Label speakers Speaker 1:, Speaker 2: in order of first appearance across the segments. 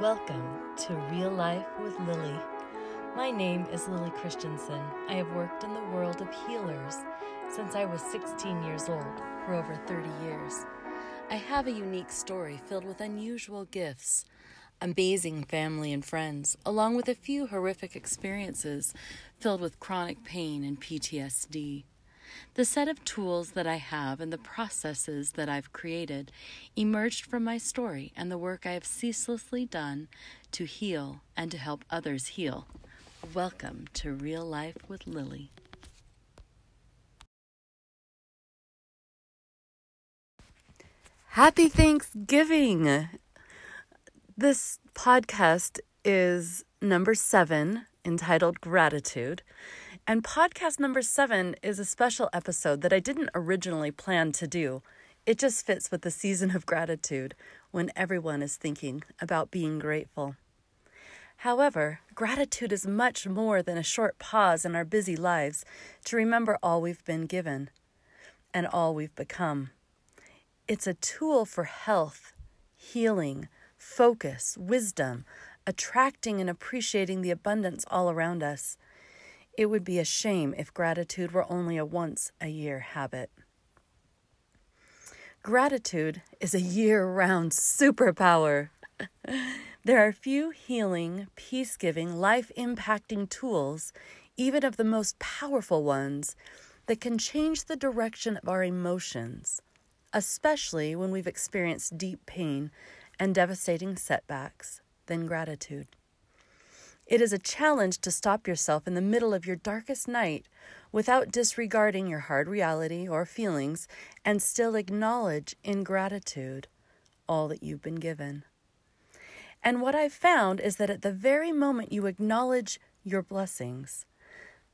Speaker 1: Welcome to Real Life with Lily. My name is Lily Christiansen. I have worked in the world of healers since I was 16 years old for over 30 years. I have a unique story filled with unusual gifts, amazing family and friends, along with a few horrific experiences filled with chronic pain and PTSD. The set of tools that I have and the processes that I've created emerged from my story and the work I have ceaselessly done to heal and to help others heal. Welcome to Real Life with Lily. Happy Thanksgiving! This podcast is number seven, entitled Gratitude. And podcast number seven is a special episode that I didn't originally plan to do. It just fits with the season of gratitude when everyone is thinking about being grateful. However, gratitude is much more than a short pause in our busy lives to remember all we've been given and all we've become. It's a tool for health, healing, focus, wisdom, attracting and appreciating the abundance all around us it would be a shame if gratitude were only a once a year habit. Gratitude is a year round superpower. there are few healing, peace giving, life impacting tools, even of the most powerful ones, that can change the direction of our emotions, especially when we've experienced deep pain and devastating setbacks, than gratitude. It is a challenge to stop yourself in the middle of your darkest night without disregarding your hard reality or feelings and still acknowledge in gratitude all that you've been given. And what I've found is that at the very moment you acknowledge your blessings,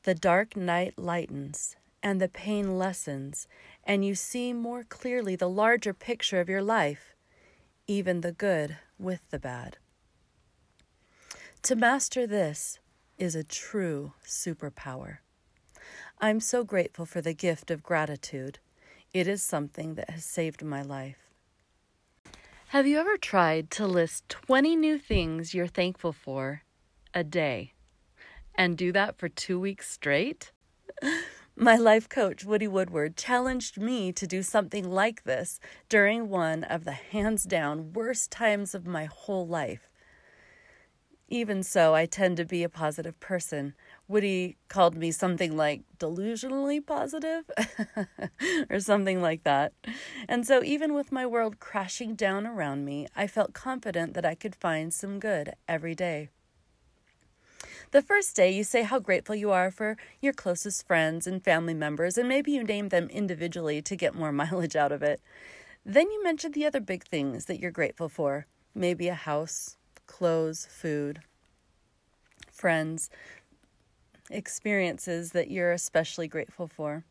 Speaker 1: the dark night lightens and the pain lessens, and you see more clearly the larger picture of your life, even the good with the bad. To master this is a true superpower. I'm so grateful for the gift of gratitude. It is something that has saved my life. Have you ever tried to list 20 new things you're thankful for a day and do that for two weeks straight? My life coach, Woody Woodward, challenged me to do something like this during one of the hands down worst times of my whole life. Even so, I tend to be a positive person. Woody called me something like delusionally positive or something like that. And so, even with my world crashing down around me, I felt confident that I could find some good every day. The first day, you say how grateful you are for your closest friends and family members, and maybe you name them individually to get more mileage out of it. Then you mention the other big things that you're grateful for maybe a house, clothes, food, friends, experiences that you're especially grateful for.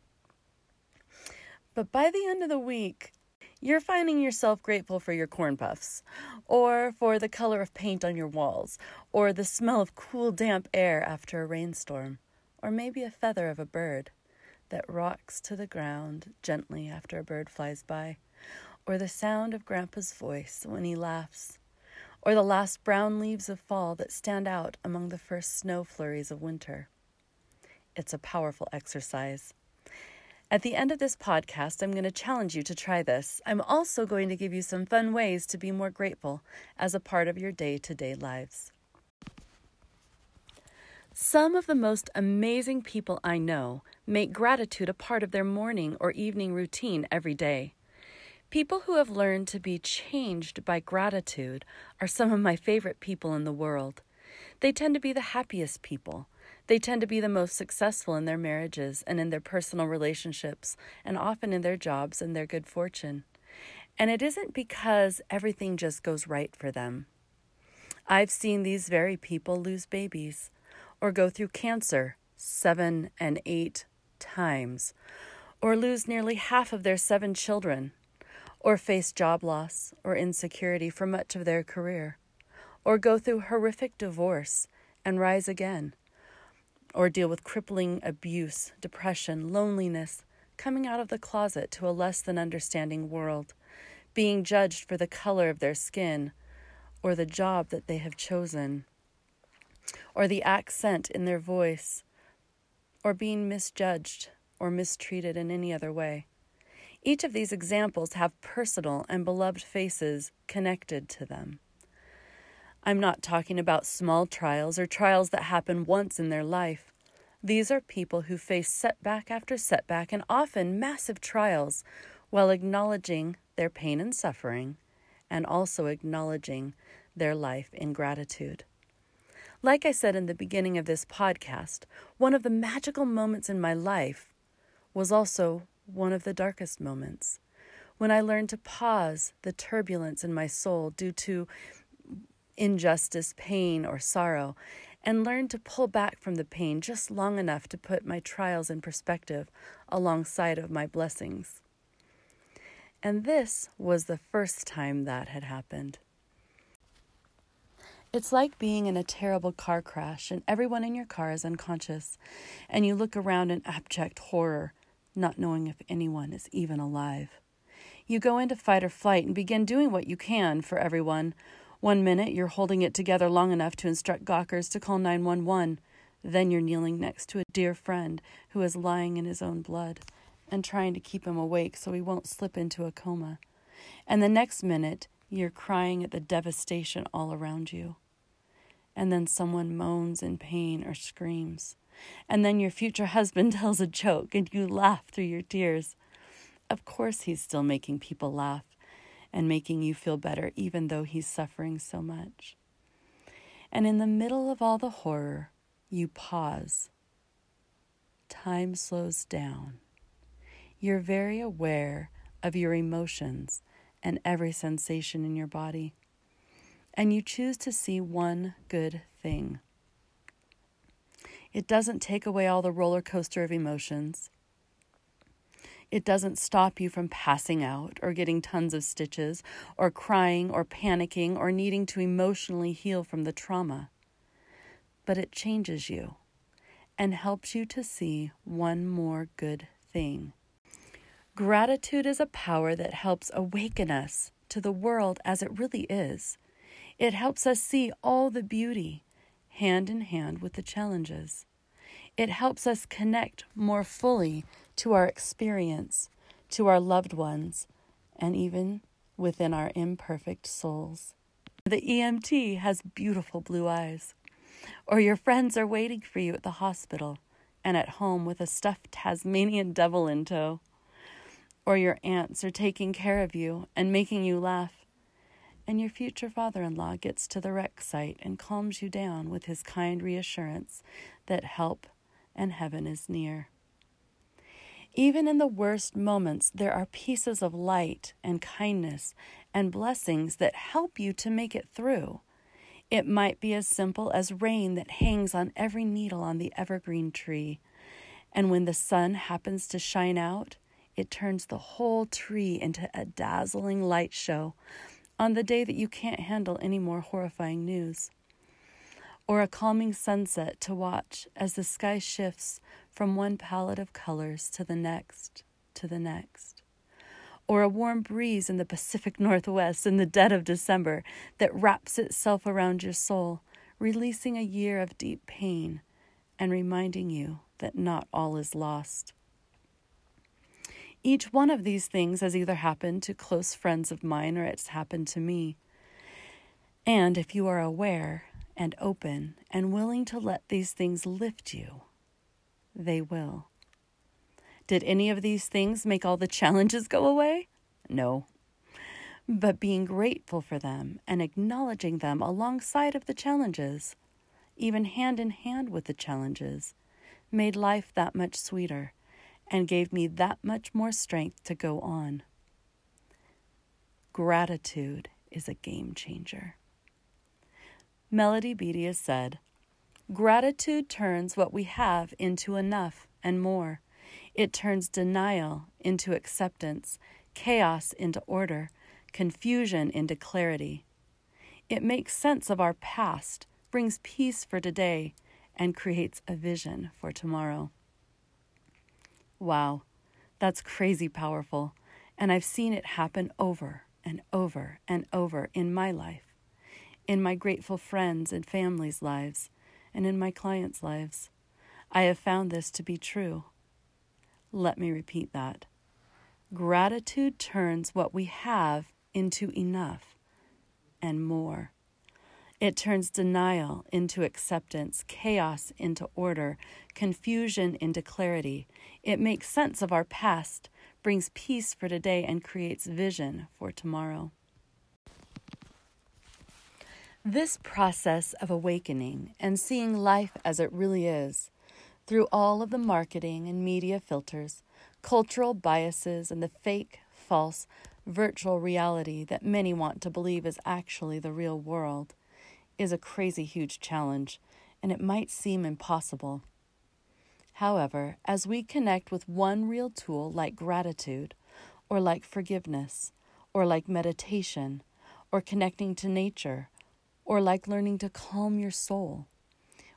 Speaker 1: But by the end of the week, you're finding yourself grateful for your corn puffs, or for the color of paint on your walls, or the smell of cool, damp air after a rainstorm, or maybe a feather of a bird that rocks to the ground gently after a bird flies by, or the sound of Grandpa's voice when he laughs or the last brown leaves of fall that stand out among the first snow flurries of winter. It's a powerful exercise. At the end of this podcast, I'm going to challenge you to try this. I'm also going to give you some fun ways to be more grateful as a part of your day to day lives. Some of the most amazing people I know make gratitude a part of their morning or evening routine every day. People who have learned to be changed by gratitude are some of my favorite people in the world. They tend to be the happiest people. They tend to be the most successful in their marriages and in their personal relationships, and often in their jobs and their good fortune. And it isn't because everything just goes right for them. I've seen these very people lose babies or go through cancer seven and eight times, or lose nearly half of their seven children or face job loss or insecurity for much of their career, or go through horrific divorce and rise again, or deal with crippling abuse, depression, loneliness, coming out of the closet to a less than understanding world, being judged for the color of their skin, or the job that they have chosen, or the accent in their voice, or being misjudged or mistreated in any other way. Each of these examples have personal and beloved faces connected to them. I'm not talking about small trials or trials that happen once in their life. These are people who face setback after setback and often massive trials while acknowledging their pain and suffering and also acknowledging their life in gratitude. Like I said in the beginning of this podcast, one of the magical moments in my life was also one of the darkest moments. When I learned to pause the turbulence in my soul due to injustice, pain, or sorrow, and learned to pull back from the pain just long enough to put my trials in perspective alongside of my blessings. And this was the first time that had happened. It's like being in a terrible car crash and everyone in your car is unconscious, and you look around in abject horror, not knowing if anyone is even alive. You go into fight or flight and begin doing what you can for everyone. One minute you're holding it together long enough to instruct gawkers to call 911. Then you're kneeling next to a dear friend who is lying in his own blood and trying to keep him awake so he won't slip into a coma. And the next minute, you're crying at the devastation all around you. And then someone moans in pain or screams. And then your future husband tells a joke and you laugh through your tears. Of course, he's still making people laugh and making you feel better, even though he's suffering so much. And in the middle of all the horror, you pause. Time slows down you're very aware of your emotions and every sensation in your body. And you choose to see one good thing. It doesn't take away all the roller coaster of emotions. It doesn't stop you from passing out or getting tons of stitches or crying or panicking or needing to emotionally heal from the trauma. But it changes you and helps you to see one more good thing Gratitude is a power that helps awaken us to the world as it really is. It helps us see all the beauty hand in hand with the challenges. It helps us connect more fully to our experience, to our loved ones, and even within our imperfect souls. The EMT has beautiful blue eyes, or your friends are waiting for you at the hospital and at home with a stuffed Tasmanian devil in tow or your aunts are taking care of you and making you laugh, and your future father in law gets to the wreck site and calms you down with his kind reassurance that help and heaven is near. Even in the worst moments, there are pieces of light and kindness and blessings that help you to make it through. It might be as simple as rain that hangs on every needle on the evergreen tree. And when the sun happens to shine out, it turns the whole tree into a dazzling light show on the day that you can't handle any more horrifying news. Or a calming sunset to watch as the sky shifts from one palette of colors to the next, to the next. Or a warm breeze in the Pacific Northwest in the dead of December that wraps itself around your soul, releasing a year of deep pain and reminding you that not all is lost. Each one of these things has either happened to close friends of mine or it's happened to me. And if you are aware and open and willing to let these things lift you, they will. Did any of these things make all the challenges go away? No. But being grateful for them and acknowledging them alongside of the challenges, even hand in hand with the challenges, made life that much sweeter and gave me that much more strength to go on. Gratitude is a game changer. Melody has said, Gratitude turns what we have into enough and more. It turns denial into acceptance, chaos into order, confusion into clarity. It makes sense of our past, brings peace for today, and creates a vision for tomorrow. Wow, that's crazy powerful. And I've seen it happen over and over and over in my life. in my grateful friends and families' lives, and in my clients' lives. I have found this to be true. Let me repeat that. Gratitude turns what we have into enough and more. It turns denial into acceptance, chaos into order, confusion into clarity. It makes sense of our past, brings peace for today, and creates vision for tomorrow. This process of awakening and seeing life as it really is, through all of the marketing and media filters, cultural biases, and the fake, false, virtual reality that many want to believe is actually the real world, is a crazy huge challenge, and it might seem impossible. However, as we connect with one real tool like gratitude, or like forgiveness, or like meditation, or connecting to nature, or like learning to calm your soul,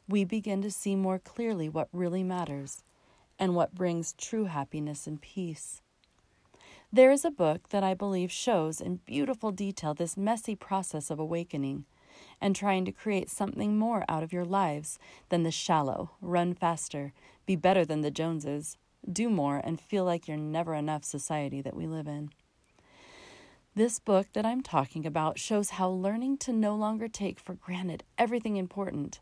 Speaker 1: we begin to see more clearly what really matters and what brings true happiness and peace. There is a book that I believe shows in beautiful detail this messy process of awakening and trying to create something more out of your lives than the shallow, run faster, be better than the Joneses, do more, and feel like you're never enough society that we live in. This book that I'm talking about shows how learning to no longer take for granted everything important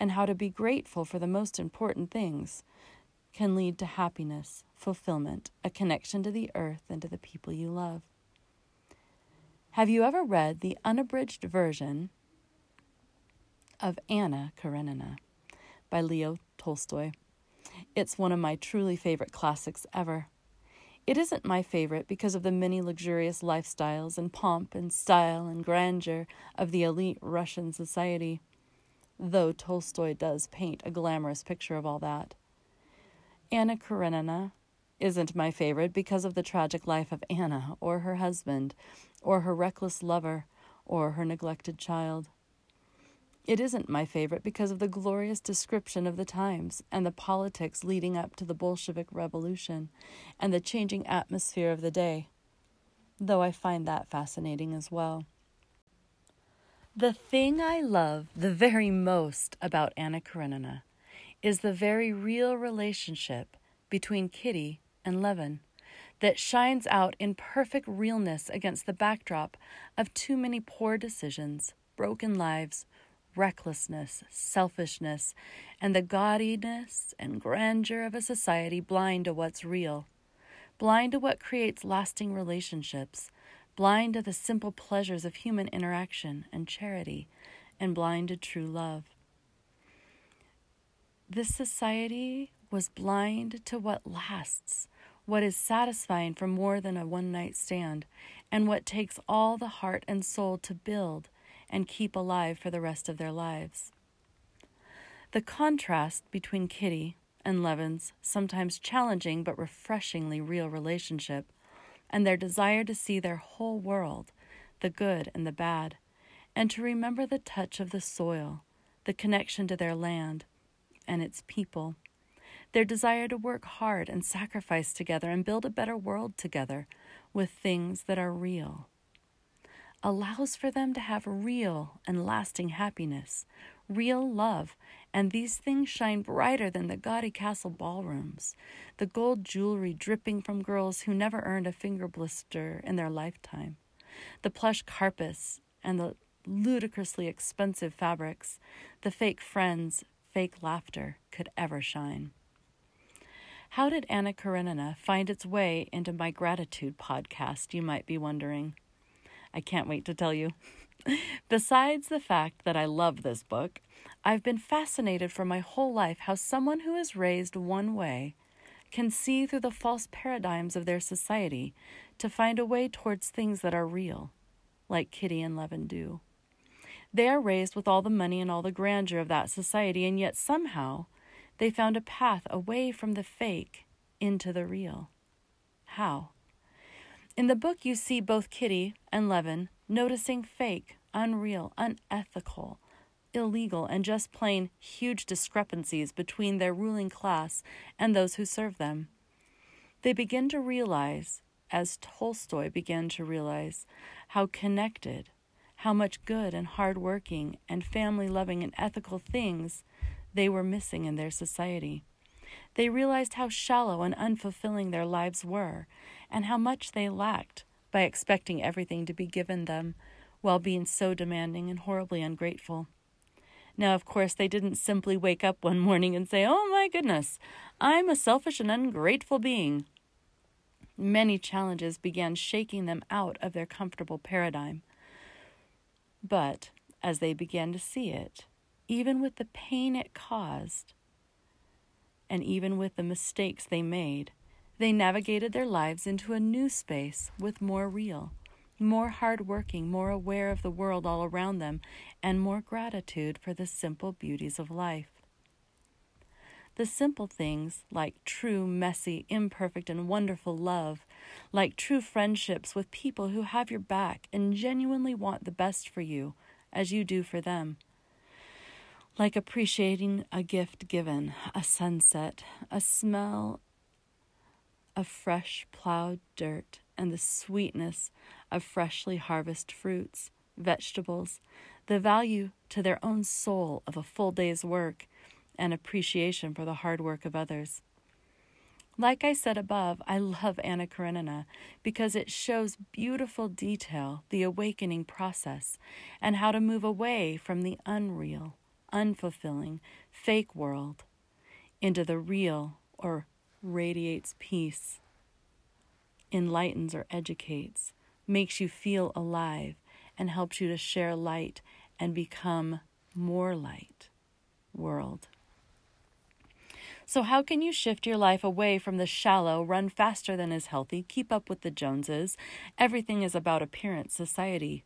Speaker 1: and how to be grateful for the most important things can lead to happiness, fulfillment, a connection to the earth and to the people you love. Have you ever read the unabridged version of Anna Karenina by Leo Tolstoy. It's one of my truly favorite classics ever. It isn't my favorite because of the many luxurious lifestyles and pomp and style and grandeur of the elite Russian society, though Tolstoy does paint a glamorous picture of all that. Anna Karenina isn't my favorite because of the tragic life of Anna or her husband or her reckless lover or her neglected child. It isn't my favorite because of the glorious description of the times and the politics leading up to the Bolshevik Revolution and the changing atmosphere of the day, though I find that fascinating as well. The thing I love the very most about Anna Karenina is the very real relationship between Kitty and Levin that shines out in perfect realness against the backdrop of too many poor decisions, broken lives, recklessness, selfishness, and the gaudiness and grandeur of a society blind to what's real, blind to what creates lasting relationships, blind to the simple pleasures of human interaction and charity, and blind to true love. This society was blind to what lasts, what is satisfying for more than a one night stand, and what takes all the heart and soul to build and keep alive for the rest of their lives. The contrast between Kitty and Levin's sometimes challenging but refreshingly real relationship and their desire to see their whole world, the good and the bad, and to remember the touch of the soil, the connection to their land and its people, their desire to work hard and sacrifice together and build a better world together with things that are real allows for them to have real and lasting happiness, real love, and these things shine brighter than the gaudy castle ballrooms, the gold jewelry dripping from girls who never earned a finger blister in their lifetime, the plush carpets and the ludicrously expensive fabrics, the fake friends, fake laughter could ever shine. How did Anna Karenina find its way into my gratitude podcast, you might be wondering? I can't wait to tell you. Besides the fact that I love this book, I've been fascinated for my whole life how someone who is raised one way can see through the false paradigms of their society to find a way towards things that are real, like Kitty and Levin do. They are raised with all the money and all the grandeur of that society, and yet somehow they found a path away from the fake into the real. How? In the book, you see both Kitty and Levin noticing fake, unreal, unethical, illegal, and just plain huge discrepancies between their ruling class and those who serve them. They begin to realize, as Tolstoy began to realize, how connected, how much good and hard working and family loving and ethical things they were missing in their society. They realized how shallow and unfulfilling their lives were, and how much they lacked by expecting everything to be given them while being so demanding and horribly ungrateful. Now, of course, they didn't simply wake up one morning and say, Oh my goodness, I'm a selfish and ungrateful being. Many challenges began shaking them out of their comfortable paradigm. But as they began to see it, even with the pain it caused, and even with the mistakes they made, they navigated their lives into a new space with more real, more hardworking, more aware of the world all around them, and more gratitude for the simple beauties of life. The simple things, like true, messy, imperfect, and wonderful love, like true friendships with people who have your back and genuinely want the best for you, as you do for them. Like appreciating a gift given, a sunset, a smell of fresh plowed dirt, and the sweetness of freshly harvested fruits, vegetables, the value to their own soul of a full day's work, and appreciation for the hard work of others. Like I said above, I love Anna Karenina because it shows beautiful detail the awakening process and how to move away from the unreal, unfulfilling, fake world into the real or radiates peace, enlightens or educates, makes you feel alive, and helps you to share light and become more light world. So, how can you shift your life away from the shallow, run faster than is healthy, keep up with the Joneses? Everything is about appearance society.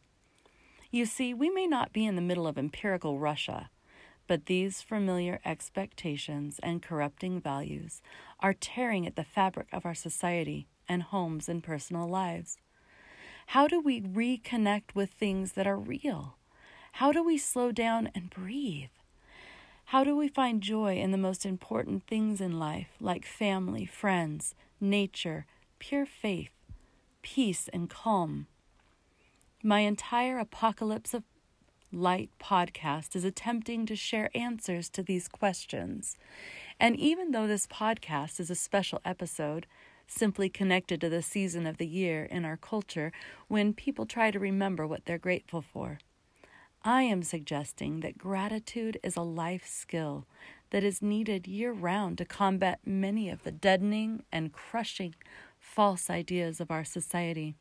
Speaker 1: You see, we may not be in the middle of empirical Russia, but these familiar expectations and corrupting values are tearing at the fabric of our society and homes and personal lives. How do we reconnect with things that are real? How do we slow down and breathe? How do we find joy in the most important things in life, like family, friends, nature, pure faith, peace, and calm? My entire Apocalypse of Light podcast is attempting to share answers to these questions. And even though this podcast is a special episode, simply connected to the season of the year in our culture when people try to remember what they're grateful for, I am suggesting that gratitude is a life skill that is needed year round to combat many of the deadening and crushing false ideas of our society.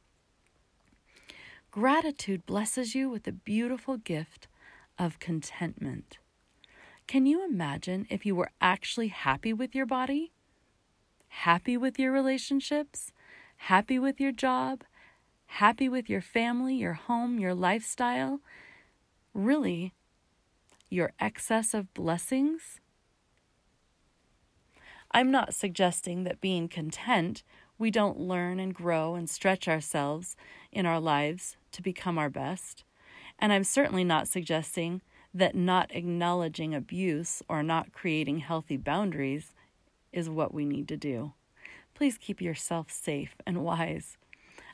Speaker 1: Gratitude blesses you with the beautiful gift of contentment. Can you imagine if you were actually happy with your body? Happy with your relationships? Happy with your job? Happy with your family, your home, your lifestyle? Really, your excess of blessings? I'm not suggesting that being content, we don't learn and grow and stretch ourselves in our lives to become our best. And I'm certainly not suggesting that not acknowledging abuse or not creating healthy boundaries is what we need to do. Please keep yourself safe and wise.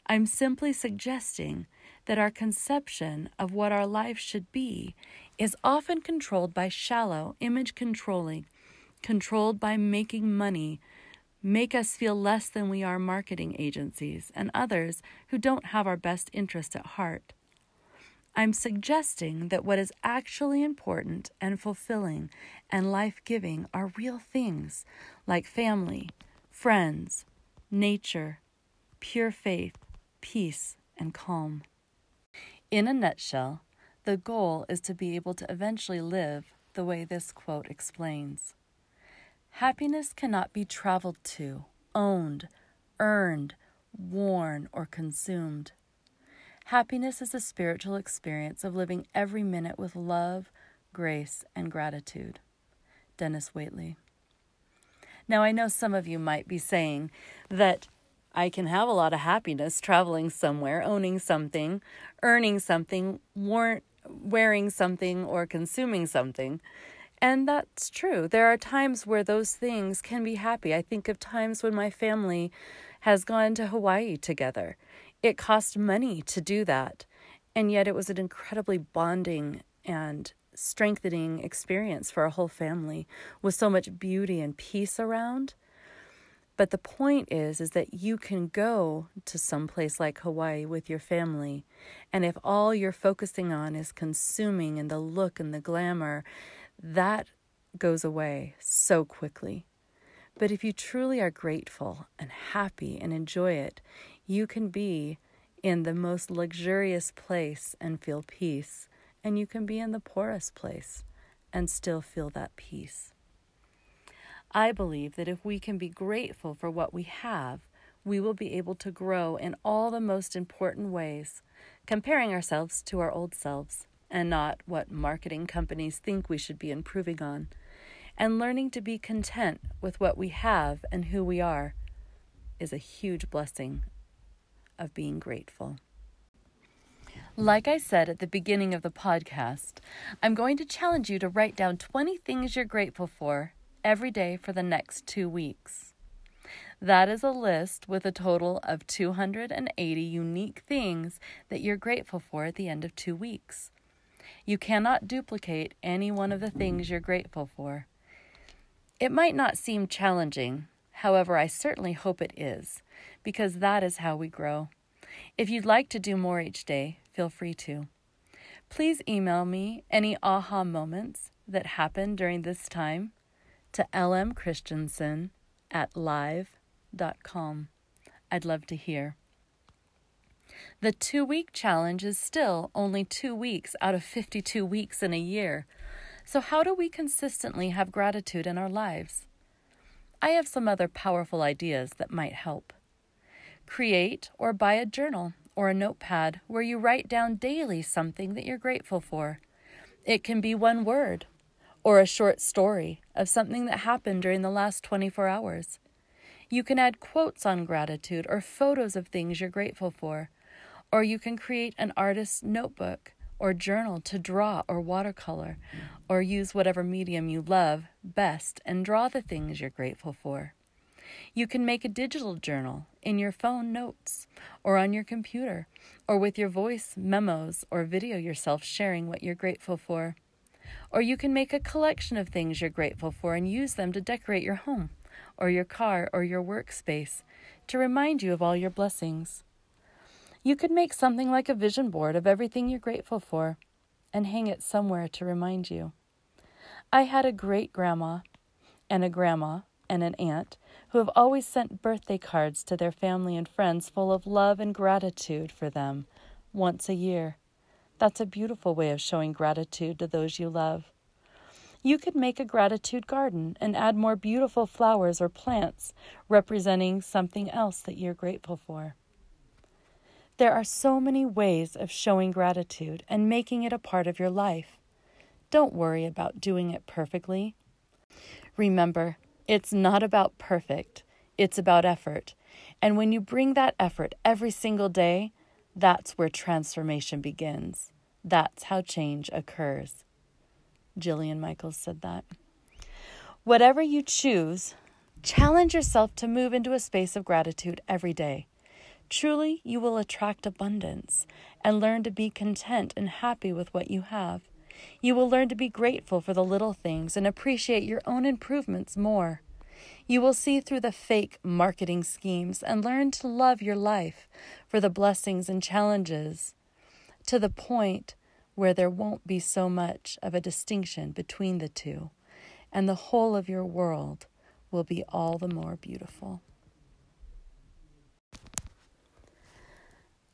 Speaker 1: I'm simply suggesting that our conception of what our life should be is often controlled by shallow, image controlling, controlled by making money, make us feel less than we are marketing agencies and others who don't have our best interest at heart. I'm suggesting that what is actually important and fulfilling and life giving are real things like family, friends, nature, pure faith, peace, and calm. In a nutshell, the goal is to be able to eventually live the way this quote explains. Happiness cannot be traveled to, owned, earned, worn, or consumed. Happiness is a spiritual experience of living every minute with love, grace, and gratitude. Denis Waitley. Now, I know some of you might be saying that I can have a lot of happiness traveling somewhere, owning something, earning something, wearing something, or consuming something. And that's true. There are times where those things can be happy. I think of times when my family has gone to Hawaii together. It cost money to do that. And yet it was an incredibly bonding and strengthening experience for our whole family with so much beauty and peace around. But the point is is that you can go to some place like Hawaii with your family and if all you're focusing on is consuming and the look and the glamour, that goes away so quickly. But if you truly are grateful and happy and enjoy it, you can be in the most luxurious place and feel peace and you can be in the poorest place and still feel that peace. I believe that if we can be grateful for what we have, we will be able to grow in all the most important ways, comparing ourselves to our old selves and not what marketing companies think we should be improving on, and learning to be content with what we have and who we are is a huge blessing of being grateful. Like I said at the beginning of the podcast, I'm going to challenge you to write down 20 things you're grateful for every day for the next two weeks. That is a list with a total of 280 unique things that you're grateful for at the end of two weeks. You cannot duplicate any one of the things you're grateful for. It might not seem challenging, however, I certainly hope it is, because that is how we grow. If you'd like to do more each day, feel free to. Please email me any aha moments that happened during this time to lmchristiansen at live.com. I'd love to hear. The two week challenge is still only two weeks out of 52 weeks in a year. So, how do we consistently have gratitude in our lives? I have some other powerful ideas that might help. Create or buy a journal or a notepad where you write down daily something that you're grateful for. It can be one word or a short story of something that happened during the last 24 hours. You can add quotes on gratitude or photos of things you're grateful for. Or you can create an artist's notebook or journal to draw or watercolor, or use whatever medium you love best and draw the things you're grateful for. You can make a digital journal in your phone notes or on your computer or with your voice memos or video yourself sharing what you're grateful for. Or you can make a collection of things you're grateful for and use them to decorate your home or your car or your workspace to remind you of all your blessings. You could make something like a vision board of everything you're grateful for and hang it somewhere to remind you. I had a great grandma and a grandma and an aunt who have always sent birthday cards to their family and friends full of love and gratitude for them once a year. That's a beautiful way of showing gratitude to those you love. You could make a gratitude garden and add more beautiful flowers or plants representing something else that you're grateful for. There are so many ways of showing gratitude and making it a part of your life. Don't worry about doing it perfectly. Remember, it's not about perfect, it's about effort. And when you bring that effort every single day, that's where transformation begins. That's how change occurs. Jillian Michaels said that. Whatever you choose, challenge yourself to move into a space of gratitude every day. Truly, you will attract abundance and learn to be content and happy with what you have. You will learn to be grateful for the little things and appreciate your own improvements more. You will see through the fake marketing schemes and learn to love your life for the blessings and challenges to the point where there won't be so much of a distinction between the two, and the whole of your world will be all the more beautiful.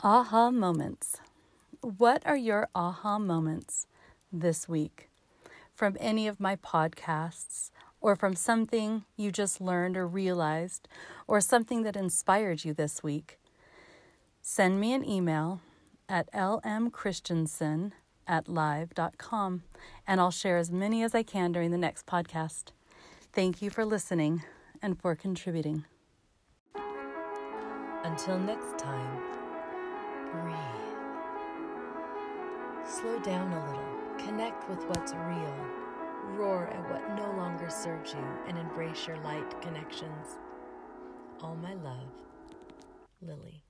Speaker 1: Aha moments. What are your aha moments this week? From any of my podcasts, or from something you just learned or realized, or something that inspired you this week, send me an email at lmchristiansen at live.com and I'll share as many as I can during the next podcast. Thank you for listening and for contributing. Until next time, breathe. Slow down a little, connect with what's real roar at what no longer serves you, and embrace your light connections. All my love, Lily.